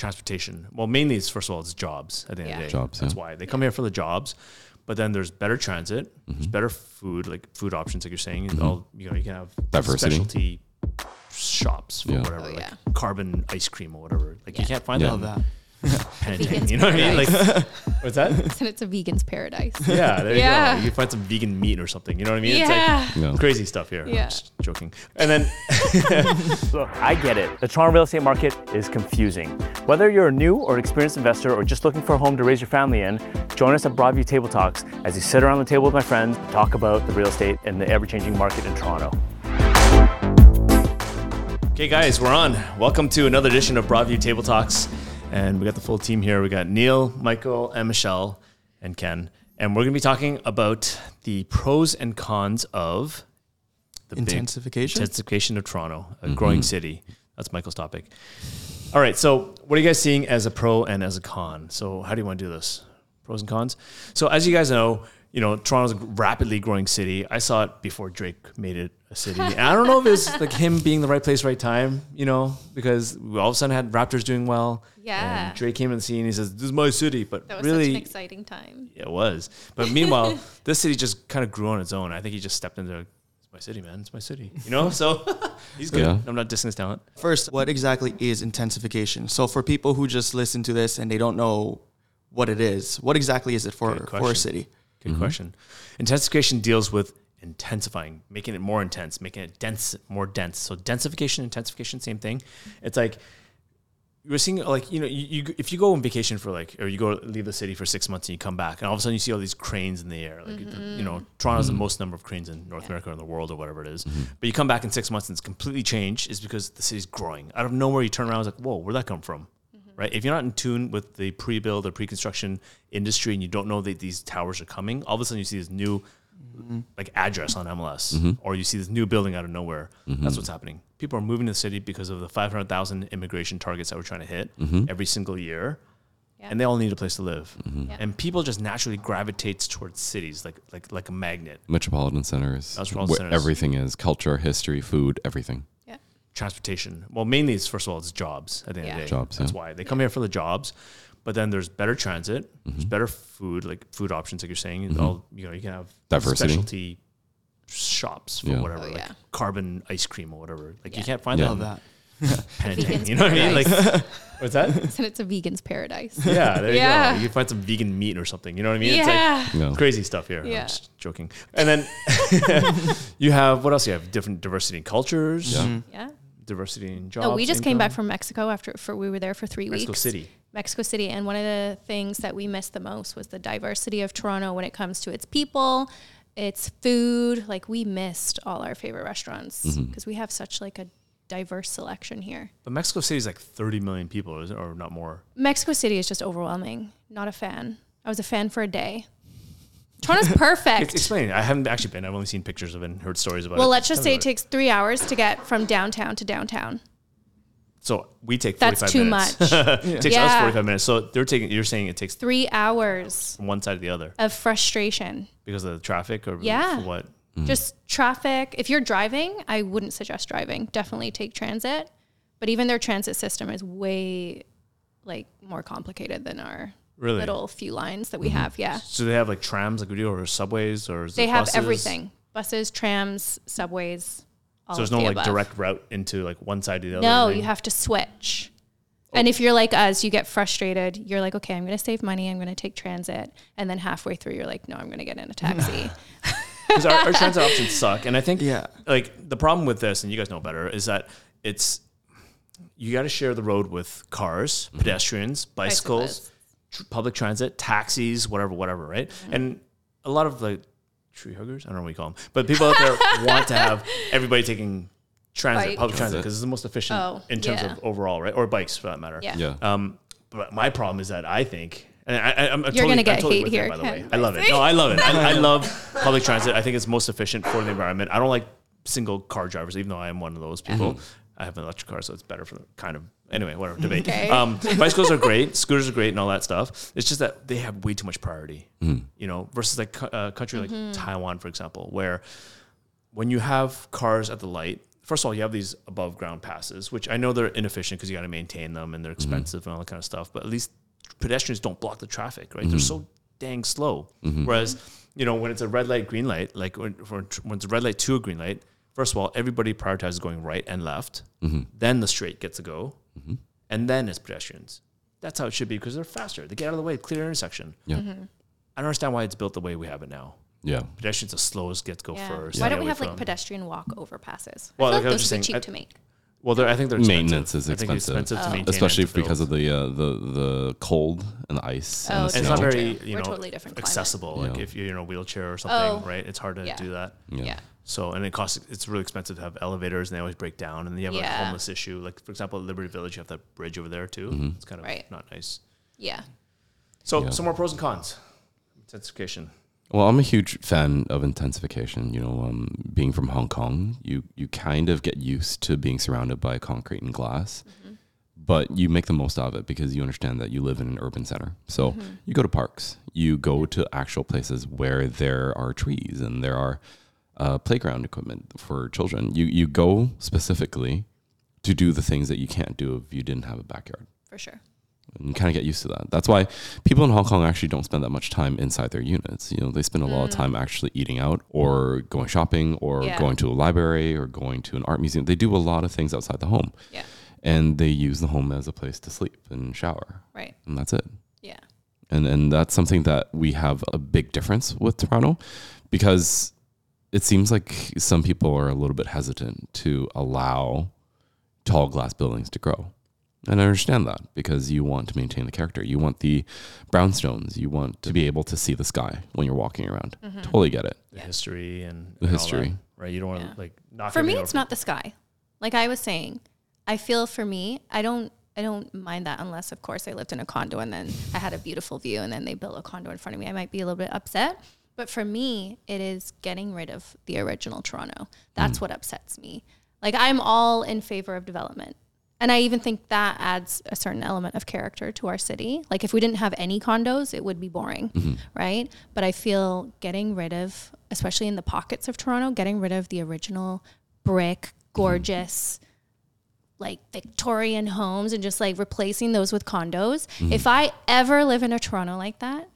transportation. Well, mainly it's first of all it's jobs at the end of the day. Jobs, That's yeah. why they come here for the jobs. But then there's better transit, Mm-hmm. there's better food, like food options, like you're saying. All you know, you can have Diversity. specialty shops for Yeah. whatever, Oh, like yeah. carbon ice cream or whatever. Like you can't find Yeah. that. Love in that. Penang, Vegan's you know what I mean? Like, what's that? And it's a vegan's paradise. Yeah, there you Yeah. go. You can find some vegan meat or something. You know what I mean? yeah. It's Yeah. like crazy stuff here. Yeah. I'm just joking. And then Look, I get it. The Toronto real estate market is confusing. Whether you're a new or experienced investor or just looking for a home to raise your family in, join us at Broadview Table Talks as we sit around the table with my friends and talk about the real estate and the ever-changing market in Toronto. Okay, guys, we're on. Welcome to another edition of Broadview Table Talks, and we got the full team here. We got Neil, Michael, and Michelle, and Ken, and we're going to be talking about the pros and cons of the Intensification? intensification of Toronto, a mm-hmm. growing city. That's Michael's topic. All right, so what are you guys seeing as a pro and as a con? So, how do you want to do this? Pros and cons. So, as you guys know, you know Toronto's a rapidly growing city. I saw it before Drake made it a city. And I don't know if it's like him being the right place, right time. You know, because we all of a sudden had Raptors doing well. Yeah. And Drake came in the scene. And he says, "This is my city," but That was really, such an exciting time. yeah, it was. But meanwhile, this city just kind of grew on its own. I think he just stepped into it's my city, man. It's my city. You know, so he's good. Yeah. I'm not dissing his talent. First, what exactly is intensification? So, for people who just listen to this and they don't know what it is, what exactly is it for, for a city? Good mm-hmm. question. Intensification deals with intensifying, making it more intense, making it dense, more dense. So densification, intensification, same thing. It's like you were seeing, like you know, you, you if you go on vacation for like, or you go leave the city for six months and you come back, and all of a sudden you see all these cranes in the air. Like mm-hmm. you know, Toronto's the mm-hmm. most number of cranes in North America or in the world or whatever it is. But you come back in six months and it's completely changed. Is because the city's growing out of nowhere. You turn around, it's like, whoa, where'd that come from? Right? If you're not in tune with the pre-build or pre-construction industry and you don't know that these towers are coming, all of a sudden you see this new mm-hmm. like address on MLS mm-hmm. or you see this new building out of nowhere. That's mm-hmm. what's happening. People are moving to the city because of the 500,000 immigration targets that we're trying to hit every single year. Yeah. And they all need a place to live. Yeah. And people just naturally gravitates towards cities like like like a magnet. Metropolitan centers, Metropolitan where centers. everything is culture, history, food, everything. Yeah. transportation. Well, mainly it's first of all it's jobs at the end of the day. Jobs, That's yeah. why they come here for the jobs. But then there's better transit, Mm-hmm. there's better food, like food options, like you're saying. All you know, you can have Diversity. specialty shops for Yeah. whatever, Oh, like yeah. carbon ice cream or whatever. Like you can't find Yeah. that. Love that. Penang, you know what I mean? Like what's that? And it's a vegan's paradise. Yeah, there you go. You can find some vegan meat or something. You know what I mean? yeah. It's Yeah. like crazy stuff here. Yeah. I'm just joking. And then you have what else? You have different diversity in cultures, Yeah. yeah. Diversity in jobs. No, we just came back from Mexico after for we were there for three Mexico weeks. Mexico City. Mexico City, and one of the things that we missed the most was the diversity of Toronto when it comes to its people, its food. Like we missed all our favorite restaurants Mm-hmm. because we have such like a diverse selection here. But Mexico City is like 30 million people, is it? Or not more? Mexico City is just overwhelming. Not a fan. I was a fan for a day. Toronto's perfect. Ex- Explain. I haven't actually been. I've only seen pictures of it and heard stories about it. well, let's just Tell say me it about takes three hours to get from downtown to downtown. So we take 45 That's too minutes. much. it takes us 45 minutes. So they're taking. You're saying it takes Three hours from one side to the other of frustration. because of the traffic or Yeah. for what? Mm. Just traffic. If you're driving, I wouldn't suggest driving. Definitely take transit. But even their transit system is way like more complicated than our Really? Mm-hmm. little few lines that we have. Yeah. So they have like trams like we do, or subways, or is They it have buses? everything. Buses, trams, subways. All So there's of no the like above. direct route into like one side to the other. No, thing? you have to switch. And if you're like us, you get frustrated. You're like, okay, I'm going to save money. I'm going to take transit. And then halfway through, you're like, no, I'm going to get in a taxi. because our, our transit options suck. And I think Yeah. like the problem with this, and you guys know better, is that it's you got to share the road with cars, pedestrians, bicycles, tr- public transit, taxis, whatever, whatever, right? And a lot of like tree huggers, I don't know what you call them, but people out there want to have everybody taking transit, Bike. public transit, Transit. because it's the most efficient Oh, in terms yeah. of overall, right? Or bikes for that matter. Yeah. Yeah. Um, but my problem is that I think, and I, I, I'm You're totally, gonna get I'm totally hate with here, it, by the way. Ken. I love it. No, I love it. I, I love public transit. I think it's most efficient for the environment. I don't like single car drivers, even though I am one of those people. I have an electric car, so it's better for the kind of anyway. Whatever debate. Okay. Um, bicycles are great. Scooters are great, and all that stuff. It's just that they have way too much priority. Hmm. You know, versus like a uh, country like mm-hmm. Taiwan, for example, where when you have cars at the light first of all, you have these above ground passes, which I know they're inefficient because you got to maintain them and they're mm-hmm. expensive and all that kind of stuff. But at least pedestrians don't block the traffic, right? They're mm-hmm. so dang slow. Whereas, you know, when it's a red light, green light, like when, when when it's a red light to a green light, first of all, everybody prioritizes going right and left. Then the straight gets a go, and then it's pedestrians. That's how it should be because they're faster. They get out of the way, clear intersection. Yeah. I don't understand why it's built the way we have it now. Yeah. Pedestrians are the slowest, get to go Yeah. first. Why don't we away have like from- pedestrian walk overpasses? Well, I like I feel like was those would just be cheap saying, to make. Well, I think they're expensive. Maintenance is I think it's expensive. expensive to Oh. maintain, Especially to because of the uh, the the cold and the ice Oh, and the And it's snow. not very, you know, totally different climate. accessible. Like Yeah. if you're in a wheelchair or something, Oh, right? It's hard to yeah. do that. Yeah. Yeah. So and it costs. It's really expensive to have elevators, and they always break down. And then you have a homeless issue. Like for example, at Liberty Village, you have that bridge over there too. Mm-hmm. It's kind of Right. not nice. Yeah. So Yeah. some more pros and cons. Intensification. Well, I'm a huge fan of intensification. You know, um, being from Hong Kong, you you kind of get used to being surrounded by concrete and glass, but you make the most of it because you understand that you live in an urban center. So you go to parks, you go to actual places where there are trees and there are uh, playground equipment for children. You you go specifically to do the things that you can't do if you didn't have a backyard For sure. and kind of get used to that. That's why people in Hong Kong actually don't spend that much time inside their units. You know, they spend a lot of time actually eating out or going shopping or Yeah. going to a library or going to an art museum. They do a lot of things outside the home. Yeah. And they use the home as a place to sleep and shower. Right. And that's it. Yeah. And and that's something that we have a big difference with Toronto because it seems like some people are a little bit hesitant to allow tall glass buildings to grow. And I understand that because you want to maintain the character. You want the brownstones. You want to be able to see the sky when you're walking around. Mm-hmm. Totally get it. The Yeah. history and, The and all history. that, right? You don't want to Yeah. like knock For me, everything it's over. not the sky. Like I was saying, I feel for me, I don't, I don't mind that unless, of course, I lived in a condo and then I had a beautiful view and then they built a condo in front of me. I might be a little bit upset. But for me, it is getting rid of the original Toronto. That's mm. what upsets me. Like I'm all in favor of development. And I even think that adds a certain element of character to our city. Like if we didn't have any condos, it would be boring, mm-hmm. right? But I feel getting rid of, especially in the pockets of Toronto, getting rid of the original brick, mm-hmm. gorgeous, like Victorian homes and just like replacing those with condos. Mm-hmm. If I ever live in a Toronto like that,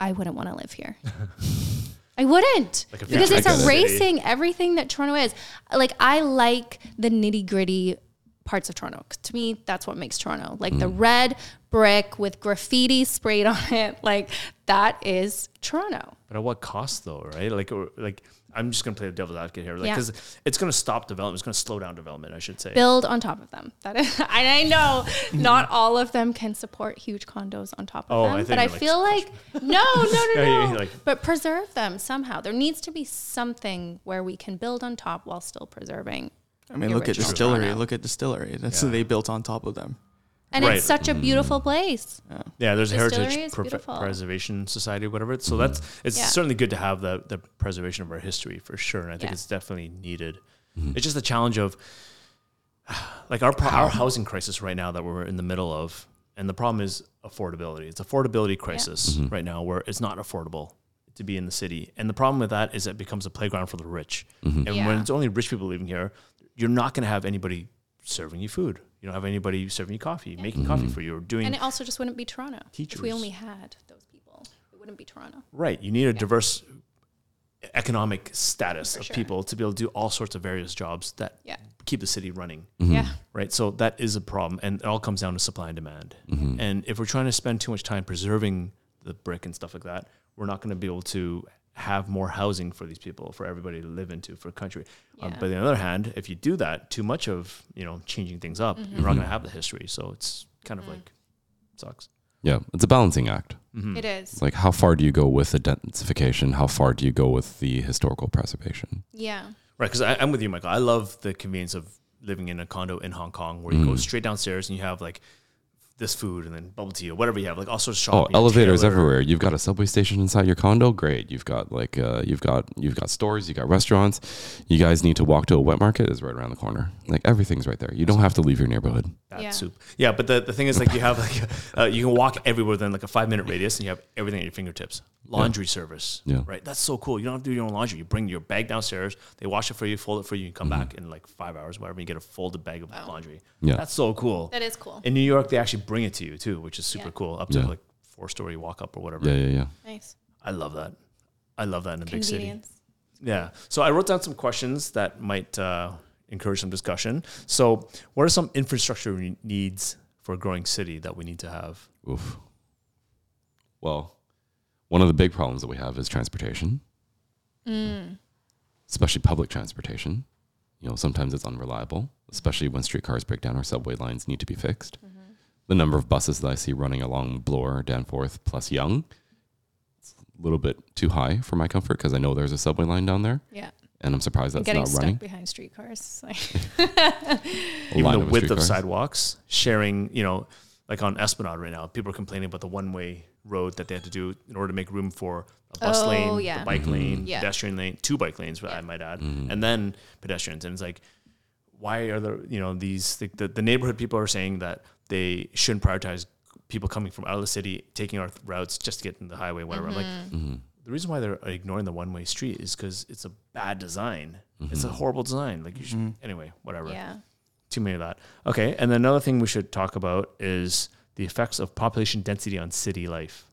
I wouldn't want to live here. I wouldn't Like because it's erasing everything that Toronto is. Like I like the nitty gritty parts of Toronto. To me, that's what makes Toronto. Like the hmm. red brick with graffiti sprayed on it. Like that is Toronto. But at what cost, though, right? Like, or, like I'm just gonna play the devil's advocate here, like, Yeah. because it's gonna stop development. It's gonna slow down development, I should say. Build on top of them. That is, and I know not all of them can support huge condos on top of Oh, I them, think but I like, feel like no, no, no, no. like- but preserve them somehow. There needs to be something where we can build on top while still preserving. I mean, look at distillery. Toronto. Look at distillery. That's Yeah. they built on top of them. And Right. it's such a beautiful mm. place. Yeah, there's a heritage Pre- preservation society, whatever. So that's mm. it's Yeah. certainly good to have the the preservation of our history for sure, and I think Yeah. it's definitely needed. Mm-hmm. It's just the challenge of like our pro- our housing crisis right now that we're in the middle of, and the problem is affordability. It's affordability crisis mm-hmm. right now where it's not affordable to be in the city, and the problem with that is it becomes a playground for the rich. Mm-hmm. And when it's only rich people living here, you're not going to have anybody serving you food. You don't have anybody serving you coffee, making coffee for you, or doing And it also just wouldn't be Toronto. If we only had those people, it wouldn't be Toronto. Right. You need a diverse economic status For of sure. people to be able to do all sorts of various jobs that Yeah. keep the city running. Yeah. Right. So that is a problem. And it all comes down to supply and demand. Mm-hmm. And if we're trying to spend too much time preserving the brick and stuff like that, we're not going to be able to have more housing for these people, for everybody to live into, for a country. Um, but on the other hand, if you do that, too much of, you know, changing things up, Mm-hmm. you're not going to have the history. So it's kind of like, sucks. Yeah. It's a balancing act. Mm-hmm. It is. It's like how far do you go with the densification? How far do you go with the historical preservation? Yeah. Right, because I'm with you, Michael. I love the convenience of living in a condo in Hong Kong where you go straight downstairs and you have like this food and then bubble tea or whatever you have, like all sorts of shopping. Oh, elevators Taylor. everywhere. You've got a subway station inside your condo. Great. You've got like uh, you've got you've got stores. You got restaurants. You guys need to walk to a wet market. is right around the corner. Like everything's right there. You don't have to leave your neighborhood. That Yeah. soup. Yeah, but the, the thing is, like, you have like uh, you can walk everywhere within like a five minute radius and you have everything at your fingertips. Laundry service. Yeah. Right. That's so cool. You don't have to do your own laundry. You bring your bag downstairs. They wash it for you, fold it for you, and come back in like five hours, whatever. And you get a folded bag of laundry. Yeah. That's so cool. That is cool. In New York, they actually bring it to you too, which is super Yeah. cool. Up to Yeah. like four story walk up or whatever. Yeah, yeah, yeah. Nice. I love that. I love that in a big city. Yeah. So I wrote down some questions that might uh, encourage some discussion. So, what are some infrastructure ne- needs for a growing city that we need to have? Oof. Well, one of the big problems that we have is transportation, mm. especially public transportation. You know, sometimes it's unreliable, especially when streetcars break down or subway lines need to be fixed. Mm-hmm. The number of buses that I see running along Bloor, Danforth, plus Yonge, it's a little bit too high for my comfort because I know there's a subway line down there, Yeah. and I'm surprised that's Getting not stuck running. behind streetcars. It's like, Even the width of streetcars. sidewalks, sharing, you know, like on Esplanade right now, people are complaining about the one way road that they had to do in order to make room for a bus Oh, lane, yeah. the bike lane, Yeah. pedestrian lane, two bike lanes, I might add, Mm-hmm. and then pedestrians. And it's like, why are there, you know, these, the, the, the neighborhood people are saying that they shouldn't prioritize people coming from out of the city, taking our routes just to get in the highway, whatever. I'm like, Mm-hmm. the reason why they're ignoring the one way street is because it's a bad design. It's Mm-hmm. a horrible design. Like you should, anyway, whatever. yeah. Too many of that. Okay, and then another thing we should talk about is the effects of population density on city life.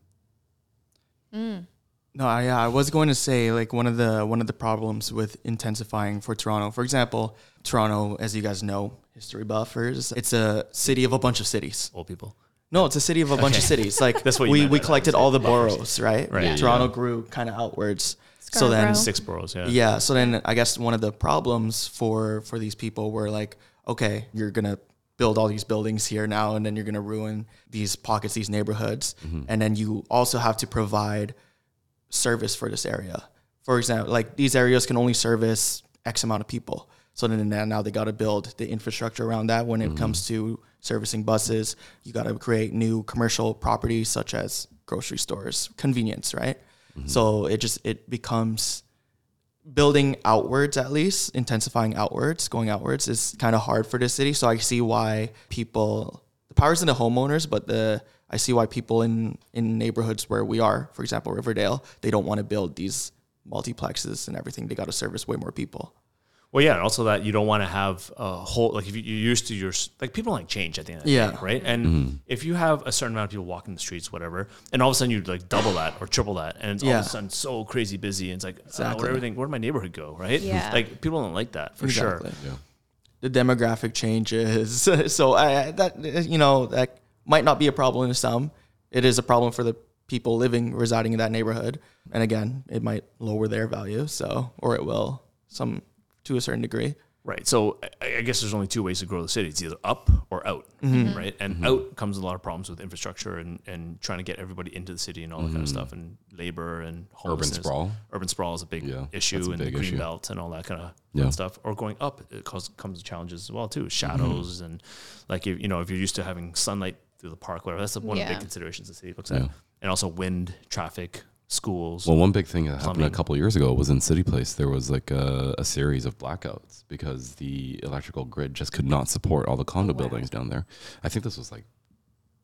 Mm. No, I- yeah, I was going to say like one of the one of the problems with intensifying for Toronto. For example, Toronto, as you guys know, history buffers, it's a city of a bunch of cities. Old people. No, it's a city of a bunch of cities. Like That's what we we collected all the boroughs, right? Right. Yeah, Toronto yeah. grew kind of outwards. So then Six boroughs. Yeah. yeah, so then I guess one of the problems for for these people were like, okay, you're gonna build all these buildings here now, and then you're gonna ruin these pockets, these neighborhoods, mm-hmm. and then you also have to provide service for this area. For example, like these areas can only service X amount of people. So then now now they got to build the infrastructure around that. When it mm-hmm. comes to servicing buses, you got to create new commercial properties such as grocery stores, convenience, right? Mm-hmm. So it just it becomes building outwards at least, intensifying outwards, going outwards is kind of hard for the city. So I see why people the powers in the homeowners, but the I see why people in in neighborhoods where we are, for example, Riverdale, they don't want to build these multiplexes and everything. They got to service way more people. Well, yeah, and also that you don't want to have a whole like if you- you're used to your like people like change at the end of the Yeah. day, right? And if you have a certain amount of people walking the streets, whatever, and all of a sudden you like double that or triple that, and it's all of a sudden so crazy busy, and it's like uh, where everything where did my neighborhood go, right? Yeah. like people don't like that for sure. Yeah. the demographic changes. so I, that you know that might not be a problem to some. It is a problem for the people living residing in that neighborhood. And again, it might lower their value. So or it will some to a certain degree. Right. So I, I guess there's only two ways to grow the city. It's either up or out, mm-hmm. right? And mm-hmm. out comes a lot of problems with infrastructure and, and trying to get everybody into the city and all that kind of mm. stuff and labor and Urban sprawl. Urban sprawl is a big Yeah, issue that's a and the green issue. belt and all that kind of Yeah. stuff. Or going up, it cause, comes challenges as well too. Mm-hmm. Shadows and like if, you know if you're used to having sunlight through the park, whatever. That's one of the big considerations the city looks at. Yeah. And also wind, traffic, schools. Well, one big thing that happened a couple of years ago was in City Place. There was like a, a series of blackouts because the electrical grid just could not support all the condo buildings down there. I think this was like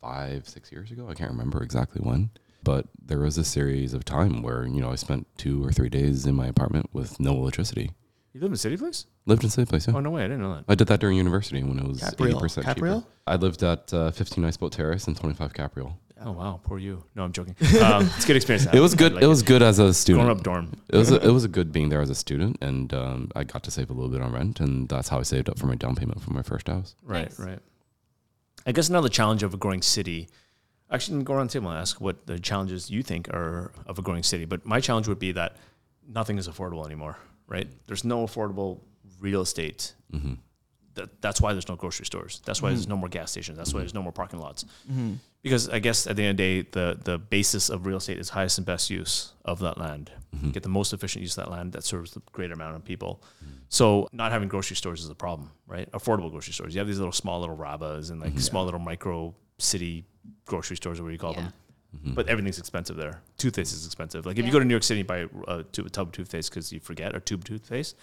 five, six years ago. I can't remember exactly when. But there was a series of time where, you know, I spent two or three days in my apartment with no electricity. you live in City Place? Lived in City Place, yeah. Oh no way, I didn't know that. I did that during university when it was Capreol. 80% cheaper. I lived at uh, 15 Ice Boat Terrace and 25 Capreol. Oh wow, poor you. No, I'm joking. Um, it's a good experience. It was good. Like it was good as a student. Grown up dorm. It was a, it was a good being there as a student, and um, I got to save a little bit on rent, and that's how I saved up for my down payment for my first house. Right, Nice. right. I guess another challenge of a growing city. Actually, go around the table and ask what the challenges you think are of a growing city. But my challenge would be that nothing is affordable anymore. Right? There's no affordable real estate. Mm-hmm. That, that's why there's no grocery stores. That's why there's mm-hmm. no more gas stations. That's why mm-hmm. there's no more parking lots. Mm-hmm. Because I guess at the end of the day, the the basis of real estate is highest and best use of that land. Get the most efficient use of that land that serves the greater amount of people. So not having grocery stores is a problem, right? Affordable grocery stores. You have these little small little Rabbas and like small little micro city grocery stores, or what you call Yeah. them. But everything's expensive there. Toothpaste is expensive. Like if you go to New York City and buy a, tube, a tub of toothpaste because you forget or tube toothpaste,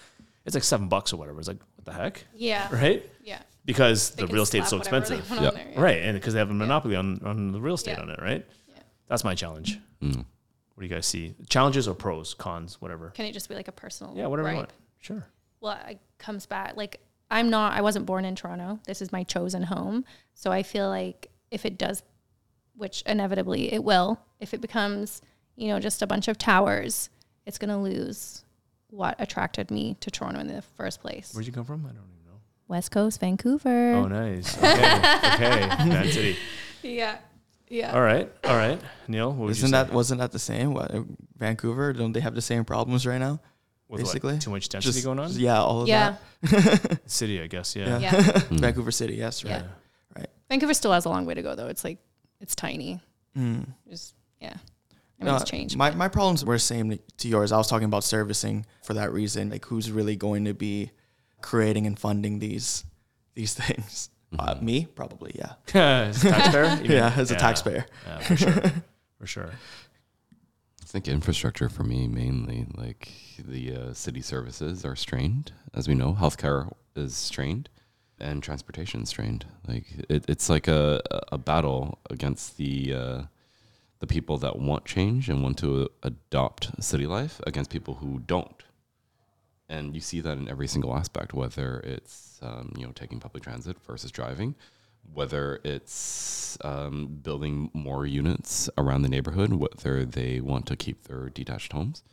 it's like seven bucks or whatever. It's like the heck, Yeah. right? Yeah. Because They the can real estate's so slap they expensive. want on there, yeah. Right, and because they have a monopoly on, on the real estate Yeah. on it, right? Yeah. That's my challenge. Mm. What What do you guys see? Challenges or pros, cons, whatever. Can it just be like a personal? Yeah, whatever you want. Sure. well it comes back like i'm not i wasn't born in toronto this is my chosen home so i feel like if it does which inevitably it will if it becomes you know just a bunch of towers it's going to lose what attracted me to toronto in the first place Where'd you come from? I don't even know. west coast vancouver Oh, nice. Okay. okay. Bad city. yeah yeah All right. All right. Neil, what would Isn't you that say? wasn't that the same? What, Vancouver? Don't they have the same problems right now? With what? basically? Too much density Just- going on? just- yeah, all of yeah that. City, I guess. Yeah. Yeah. yeah Vancouver City, yes, right. Yeah. vancouver still has a long way to go though it's like it's tiny Mm. just yeah I mean, No, it's changed My, my problems were the same to yours. I was talking about servicing for that reason. Like, who's really going to be creating and funding these these things? Uh, me, probably. Yeah. as a taxpayer? You mean? Yeah, as a taxpayer. Yeah, for sure. For sure. I think infrastructure for me mainly, like the uh, city services are strained, as we know. Healthcare is strained, and transportation is strained. Like it, it's like a, a battle against the uh, the people that want change and want to adopt city life against people who don't. And you see that in every single aspect, whether it's um, you know taking public transit versus driving, whether it's um, building more units around the neighborhood, whether they want to keep their detached homes,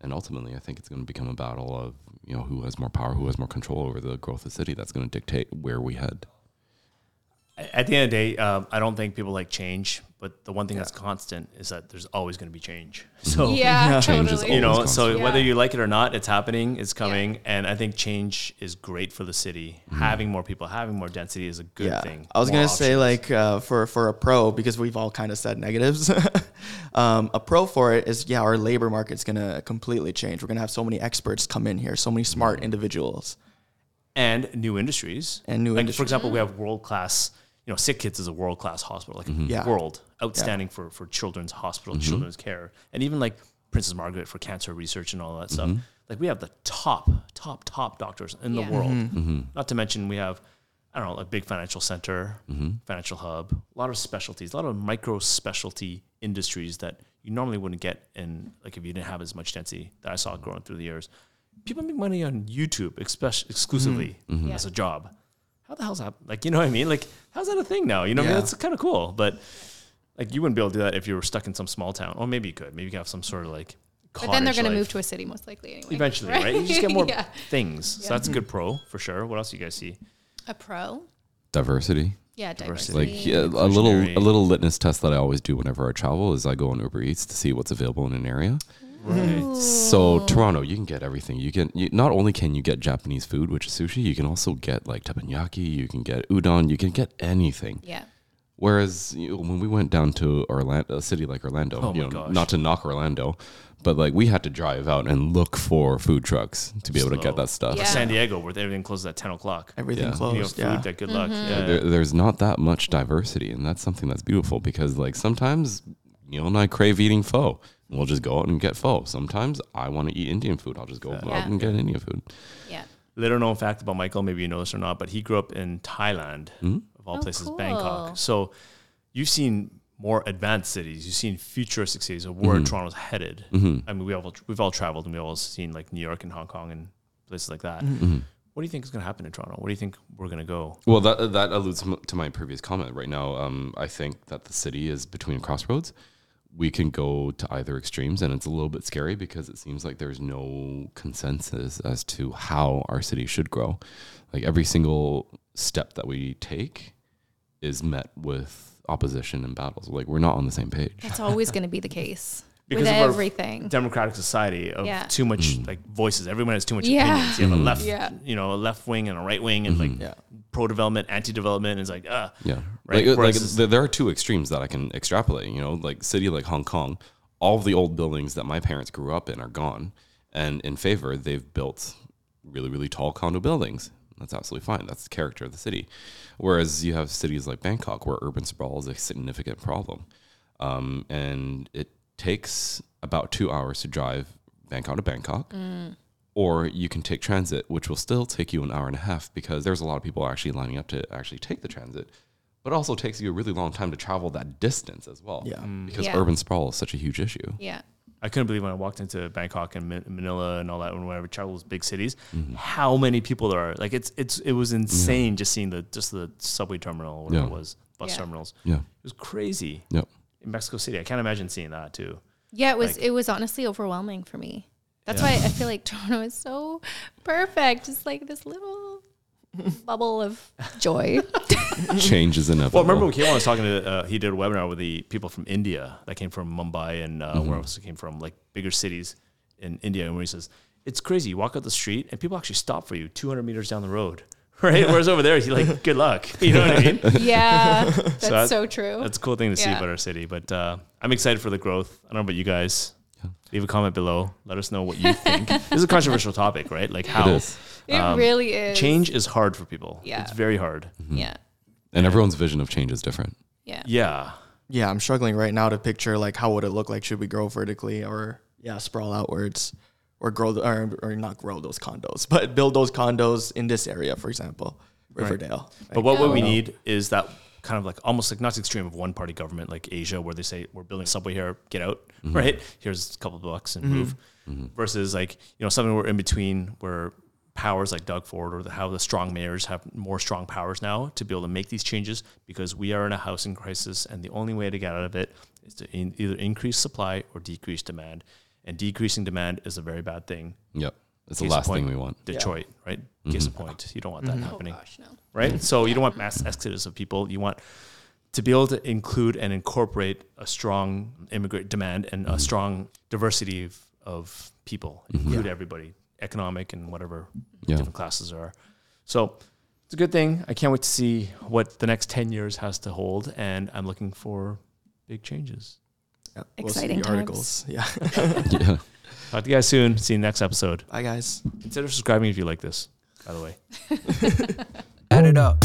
and ultimately, I think it's going to become a battle of you know who has more power, who has more control over the growth of the city. That's going to dictate where we head. At the end of the day, um, I don't think people like change, but the one thing that's constant is that there's always going to be change. So, yeah, Change is totally. you know, so constant. whether you like it or not, it's happening, it's coming. And I think change is great for the city. Having more people, having more density is a good yeah. thing. I was More gonna say like uh, for for a pro because we've all kind of said negatives. um, a pro for it is yeah, our labor market's gonna completely change. We're gonna have so many experts come in here, so many smart individuals. and new industries. And new like, industries. For example, we have world class, you know, Sick Kids is a world class hospital, like mm-hmm. Yeah. world outstanding for, for children's hospital and children's care. And even like Princess Margaret for cancer research and all that stuff. Mm-hmm. Like we have the top, top, top doctors in Yeah. the world. Not to mention we have, I don't know, a big financial center, financial hub, a lot of specialties, a lot of micro specialty industries that you normally wouldn't get in, like if you didn't have as much density that I saw growing through the years. People make money on YouTube especially, exclusively Yeah. as a job. How the hell's that? Like, you know what I mean? Like, how's that a thing now? You know, what I mean, that's kind of cool. But like, you wouldn't be able to do that if you were stuck in some small town. Or maybe you could. Maybe you could have some sort of like. But then they're going to move to a city most likely anyway. eventually, right? You just get more yeah. things. So that's a good pro for sure. What else do you guys see? A pro? Diversity, Yeah, Diversity. like yeah, a little a little litmus test that I always do whenever I travel is I go on Uber Eats to see what's available in an area. Right. So Toronto, you can get everything. You can you, not only can you get Japanese food, which is sushi, you can also get like teppanyaki. You can get udon. You can get anything. yeah. Whereas you know, when we went down to Orlando, a city like Orlando, Oh you my know, gosh. not to knock Orlando, but like we had to drive out and look for food trucks to be able to get Slow. that stuff. Yeah. San Diego, where everything closes at 10 o'clock. Everything Yeah. You know, closed. food, yeah. that good luck. Mm-hmm. Yeah. There, there's not that much diversity, and that's something that's beautiful because like sometimes Neil and I crave eating pho. We'll just go out and get pho. Sometimes I want to eat Indian food. I'll just go Yeah. out and get Indian food. Yeah. Little known fact about Michael, maybe you know this or not, but he grew up in Thailand, Hmm? of all Oh, places, cool. Bangkok. So you've seen more advanced cities. You've seen futuristic cities of where Mm-hmm. Toronto's headed. I mean, we all we've all traveled and we've all seen like New York and Hong Kong and places like that. Mm-hmm. What do you think is going to happen in Toronto? What do you think we're going to go? Well, that that alludes to my previous comment. Right now, um, I think that the city is between crossroads. We can go to either extremes, and it's a little bit scary because it seems like there's no consensus as to how our city should grow. Like every single step that we take is met with opposition and battles. Like we're not on the same page. That's always going to be the case Because with of our everything. Democratic society of Yeah. too much Mm. like voices. Everyone has too much Yeah. opinions. You have a left, Yeah. you know, a left wing and a right wing, and like Yeah. pro development, anti development. It's like, uh, Yeah, Right, Like, like whereas- there, there are two extremes that I can extrapolate. You know, like city like Hong Kong, all of the old buildings that my parents grew up in are gone, and in favor they've built really really tall condo buildings. That's absolutely fine. That's the character of the city. Whereas you have cities like Bangkok where urban sprawl is a significant problem, um, and it takes about two hours to drive Bangkok to Bangkok or you can take transit, which will still take you an hour and a half because there's a lot of people actually lining up to actually take the transit. But also takes you a really long time to travel that distance as well. Yeah. Mm. Because Yeah. urban sprawl is such a huge issue. Yeah. I couldn't believe when I walked into Bangkok and Manila and all that when I traveled those big cities, mm-hmm. how many people there are. Like it's it's it was insane just seeing the just the subway terminal, whatever Yeah. it was, bus Yeah. terminals. Yeah. It was crazy Yep. In Mexico City. I can't imagine seeing that too. Yeah, it was Like- it was honestly overwhelming for me. That's Yeah. why I feel like Toronto is so perfect. Just like this little bubble of joy. Change is inevitable. Well, remember when Kayvon was talking to, uh, he did a webinar with the people from India that came from Mumbai and uh, where else it came from, like bigger cities in India. And where he says, it's crazy. You walk out the street and people actually stop for you 200 meters down the road, right? Whereas over there, you're like, good luck. You know what I mean? yeah, that's that- so true. That's a cool thing to see about our city. But uh, I'm excited for the growth. I don't know about you guys. Leave a comment below. Let us know what you think. this is a controversial topic, right? Like it how is. it um, really is. change is hard for people. Yeah. It's very hard. Yeah, And everyone's vision of change is different. yeah. Yeah. Yeah, I'm struggling right now to picture like how would it look like should we grow vertically or yeah, sprawl outwards or grow the, or, or not grow those condos, but build those condos in this area, for example, Riverdale. But what, what we No. need is that kind of like almost like not the extreme of one party government like Asia where they say we're building a subway here, get out, mm-hmm. right? Here's a couple of bucks and move. Mm-hmm. Mm-hmm. Versus like, you know, something we're in between where powers like Doug Ford or the, how the strong mayors have more strong powers now to be able to make these changes because we are in a housing crisis and the only way to get out of it is to in, either increase supply or decrease demand. And decreasing demand is a very bad thing. Yep. It's the Case in last thing point, we want. Detroit, right? Case in mm-hmm. point. You don't want that mm-hmm. Oh happening gosh, no. right? Mm-hmm. So you don't want mass exodus of people. You want to be able to include and incorporate a strong immigrant demand and a strong diversity of, of people, include everybody, economic and whatever Yeah. different classes are. So it's a good thing. I can't wait to see what the next 10 years has to hold. And I'm looking for big changes. Yeah, we'll see Exciting the articles. Yeah. yeah. Talk to you guys soon. See you next episode. Bye guys. Consider subscribing if you like this, by the way. Add it up.